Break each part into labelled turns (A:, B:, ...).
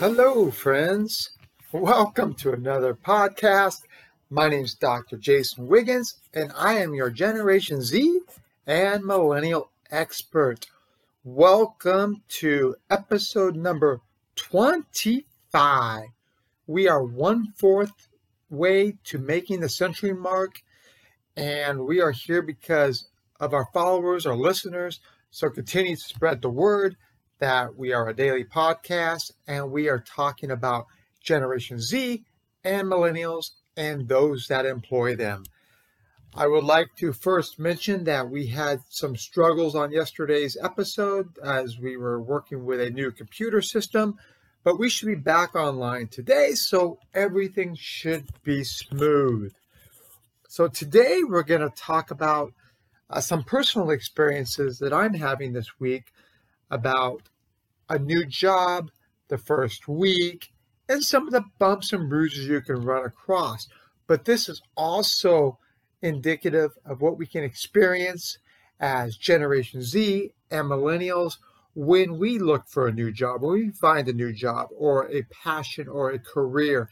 A: Hello, friends. Welcome to another podcast. My name is Dr. Jason Wiggins, and I am your Generation Z and Millennial expert. Welcome to episode number 25. We are one fourth way to making the century mark, and we are here because of our followers, our listeners. So continue to spread the word that we are a daily podcast and we are talking about Generation Z and millennials and those that employ them. I would like to first mention that we had some struggles on yesterday's episode as we were working with a new computer system, but we should be back online today, so everything should be smooth. So, today we're going to talk about uh, some personal experiences that I'm having this week about a new job, the first week, and some of the bumps and bruises you can run across. But this is also indicative of what we can experience as Generation Z and millennials when we look for a new job, when we find a new job or a passion or a career.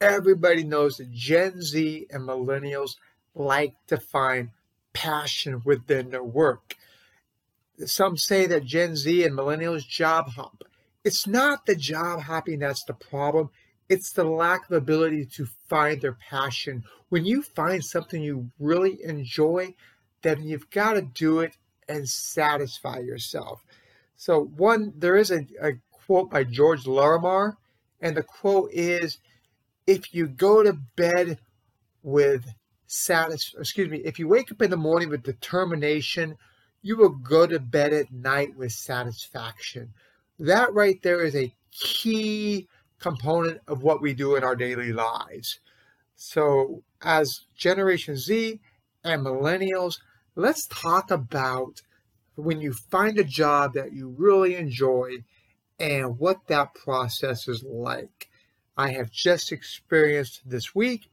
A: Everybody knows that Gen Z and millennials like to find passion within their work. Some say that Gen Z and millennials job hop. It's not the job hopping that's the problem. It's the lack of ability to find their passion. When you find something you really enjoy, then you've got to do it and satisfy yourself. So, one, there is a, a quote by George Lorimer, and the quote is if you go to bed with satis excuse me, if you wake up in the morning with determination, you will go to bed at night with satisfaction. That right there is a key component of what we do in our daily lives. So, as Generation Z and millennials, let's talk about when you find a job that you really enjoy and what that process is like. I have just experienced this week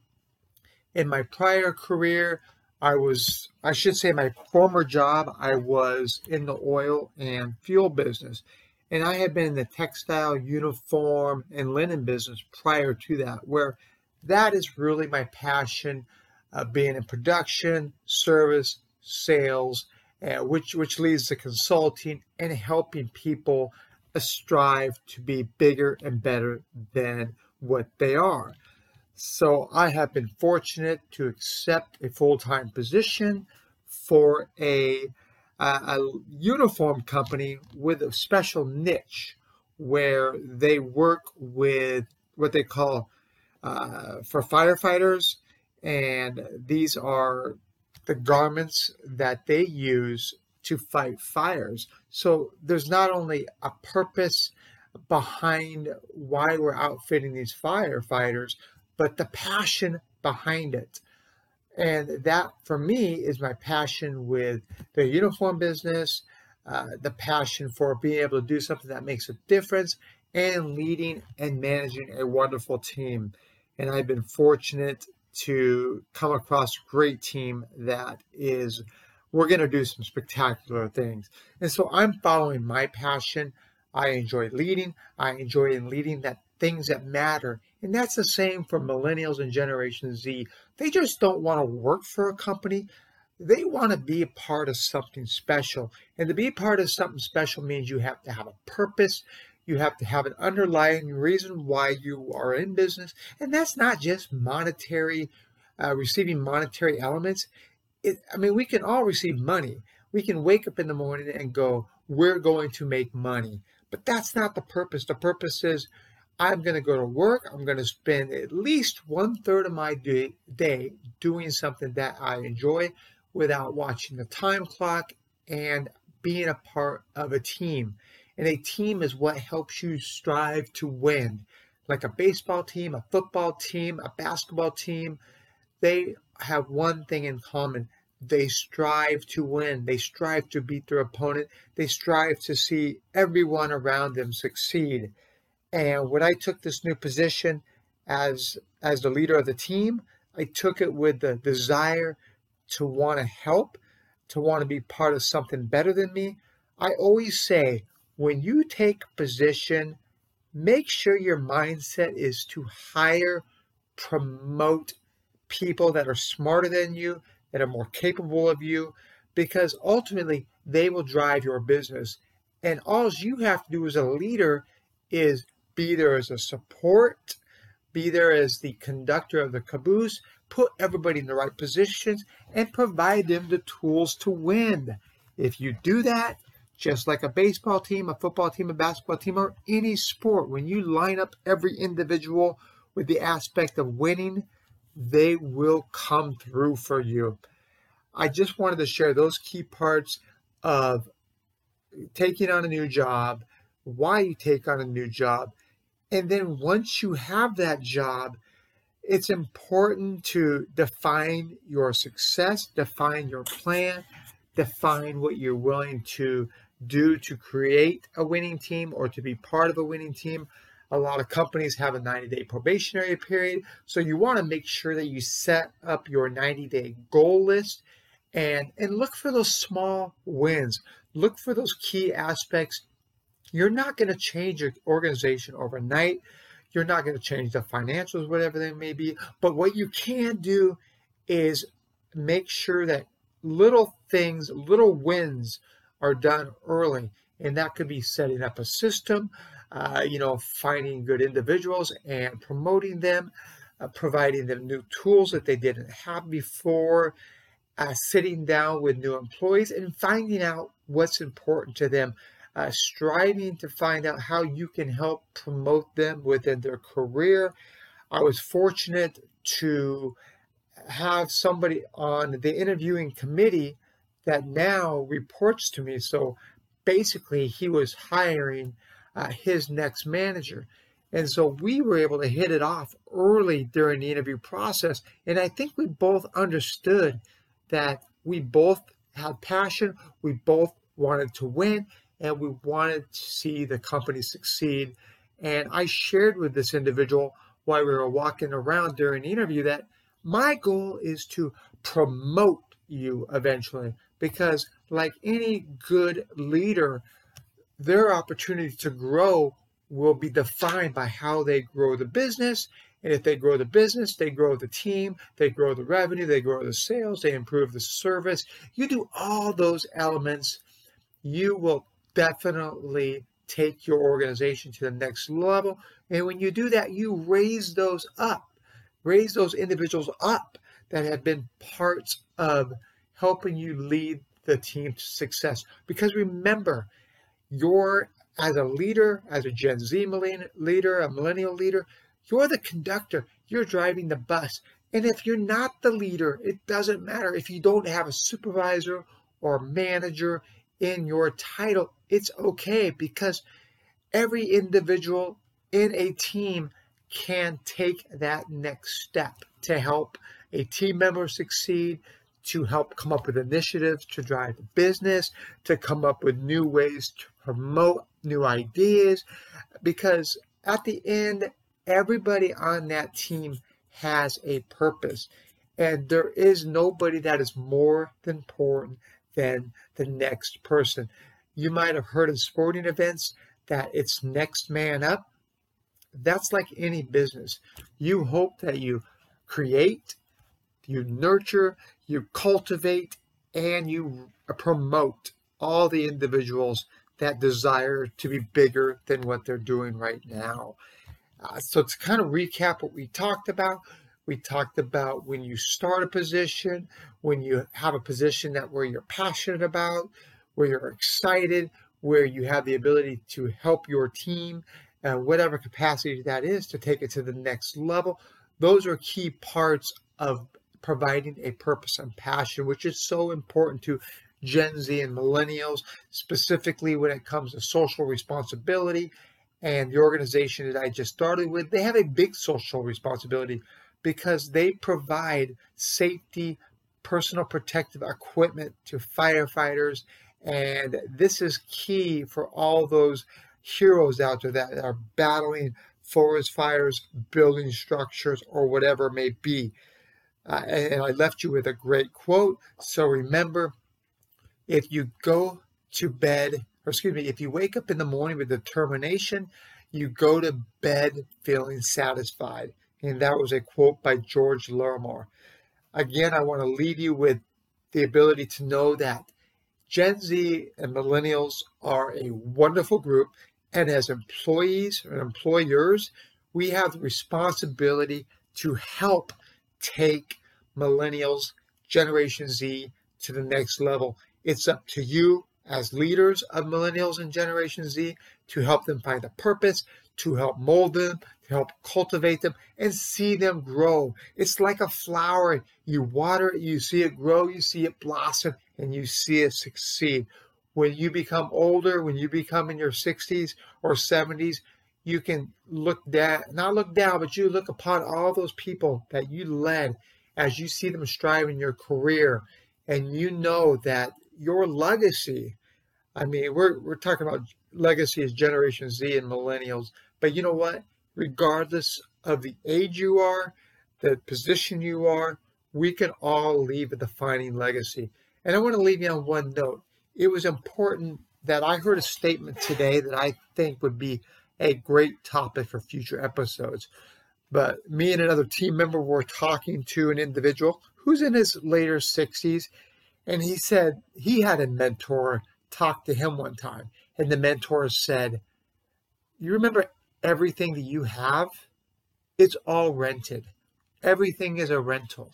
A: in my prior career, I was, I should say, my former job, I was in the oil and fuel business. And I had been in the textile, uniform, and linen business prior to that, where that is really my passion, uh, being in production, service, sales, uh, which which leads to consulting and helping people strive to be bigger and better than what they are. So I have been fortunate to accept a full time position for a, a, a uniform company with a special niche where they work with what they call uh, for firefighters, and these are the garments that they use to fight fires. So there's not only a purpose behind why we're outfitting these firefighters, but the passion behind it. And that for me is my passion with the uniform business, uh, the passion for being able to do something that makes a difference, and leading and managing a wonderful team. And I've been fortunate to come across a great team that is, we're going to do some spectacular things. And so I'm following my passion. I enjoy leading. I enjoy leading that things that matter. And that's the same for millennials and Generation Z. They just don't want to work for a company. They want to be a part of something special. And to be a part of something special means you have to have a purpose. You have to have an underlying reason why you are in business. And that's not just monetary, uh, receiving monetary elements. It, I mean, we can all receive money. We can wake up in the morning and go, we're going to make money. But that's not the purpose. The purpose is I'm going to go to work. I'm going to spend at least one third of my day, doing something that I enjoy without watching the time clock and being a part of a team. And a team is what helps you strive to win. Like a baseball team, a football team, a basketball team, they have one thing in common. They strive to win. They strive to beat their opponent. They strive to see everyone around them succeed. And when I took this new position as as the leader of the team, I took it with the desire to want to help, to want to be part of something better than me. I always say, when you take position, make sure your mindset is to hire, promote people that are smarter than you, that are more capable of you, because ultimately they will drive your business. And all you have to do as a leader is be there as a support, be there as the conductor of the caboose, put everybody in the right positions, and provide them the tools to win. If you do that, just like a baseball team, a football team, a basketball team, or any sport, when you line up every individual with the aspect of winning, they will come through for you. I just wanted to share those key parts of taking on a new job, why you take on a new job. And then once you have that job, it's important to define your success, define your plan, define what you're willing to do to create a winning team or to be part of a winning team. A lot of companies have a 90 day probationary period. So you want to make sure that you set up your 90 day goal list and, and look for those small wins. Look for those key aspects. You're not going to change your organization overnight. You're not going to change the financials, whatever they may be. But what you can do is make sure that little things, little wins are done early. And that could be setting up a system, uh, you know, finding good individuals and promoting them, uh, providing them new tools that they didn't have before, uh, sitting down with new employees and finding out what's important to them, uh, striving to find out how you can help promote them within their career. I was fortunate to have somebody on the interviewing committee that now reports to me. So basically, he was hiring uh, his next manager. And so we were able to hit it off early during the interview process. And I think we both understood that we both had passion, we both wanted to win, and we wanted to see the company succeed. And I shared with this individual while we were walking around during the interview that my goal is to promote you eventually because like any good leader their opportunity to grow will be defined by how they grow the business and if they grow the business they grow the team they grow the revenue they grow the sales they improve the service you do all those elements you will definitely take your organization to the next level and when you do that you raise those up raise those individuals up that have been parts of helping you lead the team to success. Because remember, you're as a leader, as a Gen Z leader, a millennial leader, you're the conductor. You're driving the bus. And if you're not the leader, it doesn't matter if you don't have a supervisor or manager in your title. It's okay because every individual in a team can take that next step to help a team member succeed, to help come up with initiatives to drive the business, to come up with new ways to promote new ideas. Because at the end, everybody on that team has a purpose. And there is nobody that is more than important than the next person. You might have heard in sporting events that it's next man up. That's like any business. You hope that you create, you nurture, you cultivate, and you promote all the individuals that desire to be bigger than what they're doing right now. Uh, so, to kind of recap what we talked about, we talked about when you start a position, when you have a position that where you're passionate about, where you're excited, where you have the ability to help your team, uh, whatever capacity that is, to take it to the next level. Those are key parts of providing a purpose and passion, which is so important to Gen Z and millennials, specifically when it comes to social responsibility. And the organization that I just started with, they have a big social responsibility because they provide safety, personal protective equipment to firefighters. And this is key for all those heroes out there that are battling forest fires, building structures, or whatever it may be. Uh, and I left you with a great quote. So remember, if you go to bed, or excuse me, if you wake up in the morning with determination, you go to bed feeling satisfied. And that was a quote by George Lorimer. Again, I want to leave you with the ability to know that Gen Z and millennials are a wonderful group. And as employees and employers, we have the responsibility to help take millennials, Generation Z to the next level. It's up to you as leaders of millennials and Generation Z to help them find a purpose, to help mold them, to help cultivate them, and see them grow. It's like a flower. You water it, you see it grow, you see it blossom, and you see it succeed. When you become older, when you become in your 60s or 70s, you can look down, not look down, but you look upon all those people that you led as you see them strive in your career, and you know that your legacy. I mean, we're we're talking about legacy as Generation Z and millennials, but you know what? Regardless of the age you are, the position you are, we can all leave a defining legacy. And I want to leave you on one note. It was important that I heard a statement today that I think would be a great topic for future episodes. But me and another team member were talking to an individual who's in his later 60s, and he said he had a mentor talk to him one time, and the mentor said, You remember everything that you have? It's all rented. Everything is a rental.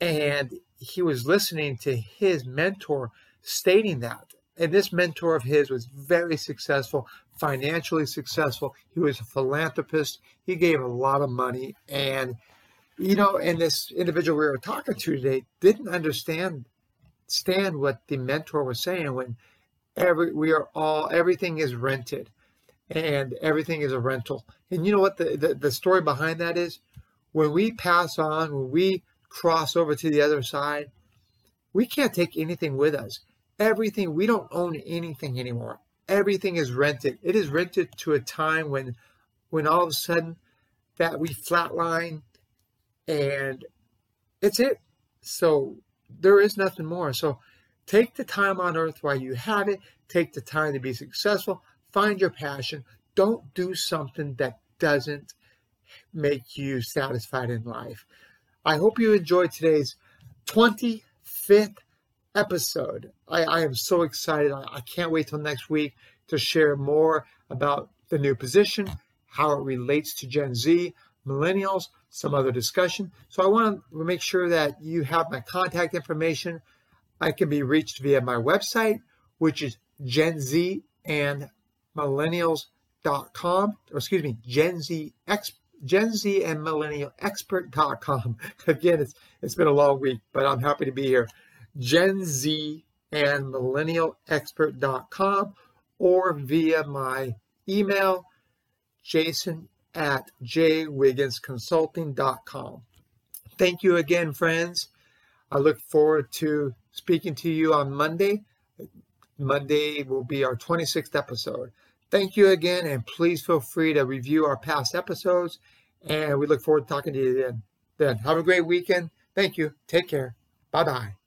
A: And he was listening to his mentor stating that. And this mentor of his was very successful, financially successful. He was a philanthropist. He gave a lot of money. And, you know, and this individual we were talking to today didn't understand stand what the mentor was saying when every we are all everything is rented and everything is a rental. And you know what the, the, the story behind that is? When we pass on, when we cross over to the other side, we can't take anything with us. Everything, we don't own anything anymore. Everything is rented. It is rented to a time when when all of a sudden that we flatline and it's it. So there is nothing more. So take the time on earth while you have it. Take the time to be successful. Find your passion. Don't do something that doesn't make you satisfied in life. I hope you enjoyed today's 25th episode. I, I am so excited. I, I can't wait till next week to share more about the new position, how it relates to Gen Z, millennials, some other discussion. So I want to make sure that you have my contact information. I can be reached via my website, which is Gen Z and millennials.com, or excuse me, Gen Z X, Gen Z and millennial expert.com. Again, it's it's been a long week, but I'm happy to be here. Gen Z and millennial expert.com or via my email, jason at jwigginsconsulting.com. Thank you again, friends. I look forward to speaking to you on Monday. Monday will be our 26th episode. Thank you again, and please feel free to review our past episodes. And we look forward to talking to you then. Then have a great weekend. Thank you. Take care. Bye bye.